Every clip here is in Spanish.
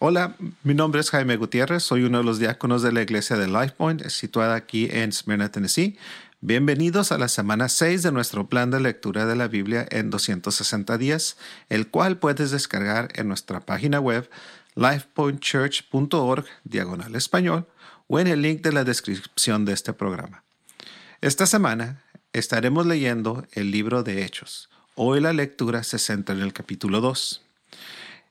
Hola, mi nombre es Jaime Gutiérrez, soy uno de los diáconos de la iglesia de LifePoint, situada aquí en Smyrna, Tennessee. Bienvenidos a la semana 6 de nuestro plan de lectura de la Biblia en 260 días, el cual puedes descargar en nuestra página web lifepointchurch.org diagonal español o en el link de la descripción de este programa. Esta semana estaremos leyendo el libro de Hechos. Hoy la lectura se centra en el capítulo 2.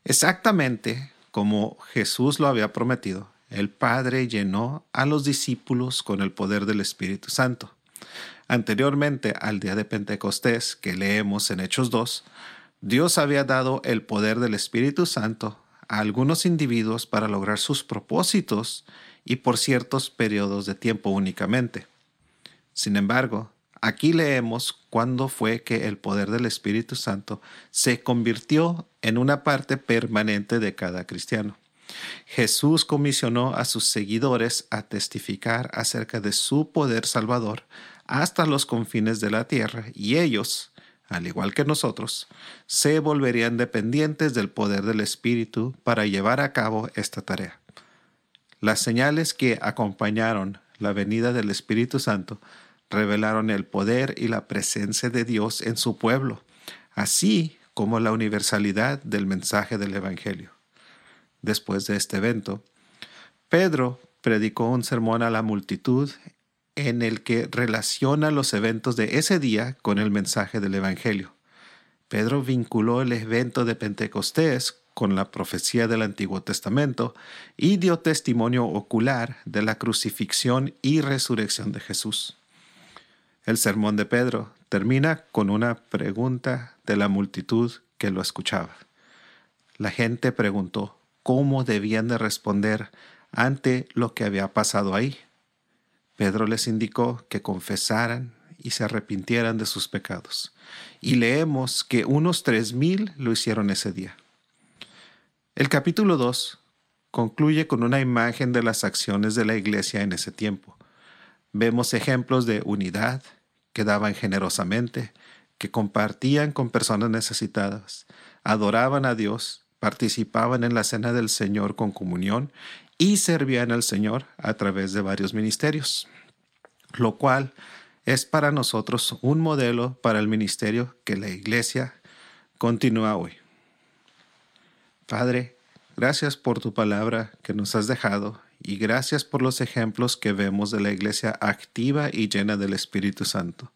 Exactamente como Jesús lo había prometido, el Padre llenó a los discípulos con el poder del Espíritu Santo. Anteriormente al día de Pentecostés que leemos en Hechos 2, Dios había dado el poder del Espíritu Santo a algunos individuos para lograr sus propósitos y por ciertos periodos de tiempo únicamente. Sin embargo, aquí leemos cuándo fue que el poder del Espíritu Santo se convirtió en una parte permanente de cada cristiano. Jesús comisionó a sus seguidores a testificar acerca de su poder salvador hasta los confines de la tierra y ellos, al igual que nosotros, se volverían dependientes del poder del Espíritu para llevar a cabo esta tarea. Las señales que acompañaron la venida del Espíritu Santo revelaron el poder y la presencia de Dios en su pueblo, así como la universalidad del mensaje del Evangelio. Después de este evento, Pedro predicó un sermón a la multitud en el que relaciona los eventos de ese día con el mensaje del Evangelio. Pedro vinculó el evento de Pentecostés con la profecía del Antiguo Testamento y dio testimonio ocular de la crucifixión y resurrección de Jesús. El sermón de Pedro termina con una pregunta de la multitud que lo escuchaba. La gente preguntó cómo debían de responder ante lo que había pasado ahí. Pedro les indicó que confesaran y se arrepintieran de sus pecados. Y leemos que unos tres mil lo hicieron ese día. El capítulo 2 concluye con una imagen de las acciones de la iglesia en ese tiempo. Vemos ejemplos de unidad, que daban generosamente, que compartían con personas necesitadas, adoraban a Dios, participaban en la cena del Señor con comunión y servían al Señor a través de varios ministerios, lo cual es para nosotros un modelo para el ministerio que la Iglesia continúa hoy. Padre, gracias por tu palabra que nos has dejado y gracias por los ejemplos que vemos de la Iglesia activa y llena del Espíritu Santo.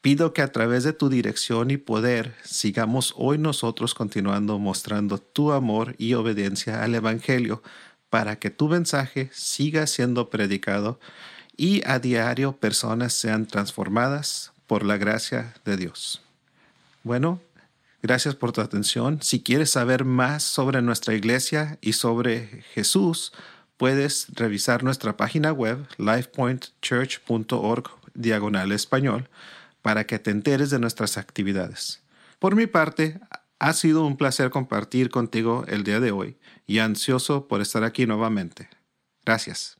Pido que a través de tu dirección y poder sigamos hoy nosotros continuando mostrando tu amor y obediencia al Evangelio para que tu mensaje siga siendo predicado y a diario personas sean transformadas por la gracia de Dios. Bueno, gracias por tu atención. Si quieres saber más sobre nuestra iglesia y sobre Jesús, puedes revisar nuestra página web lifepointchurch.org diagonal español para que te enteres de nuestras actividades. Por mi parte, ha sido un placer compartir contigo el día de hoy y ansioso por estar aquí nuevamente. Gracias.